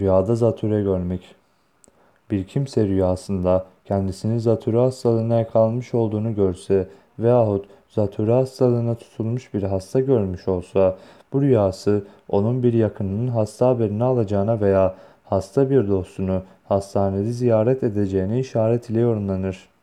Rüyada zatürre görmek. Bir kimse rüyasında kendisinin zatürre hastalığına yakalanmış olduğunu görse veyahut zatürre hastalığına tutulmuş bir hasta görmüş olsa bu rüyası onun bir yakınının hasta haberini alacağına veya hasta bir dostunu hastanede ziyaret edeceğine işaret ile yorumlanır.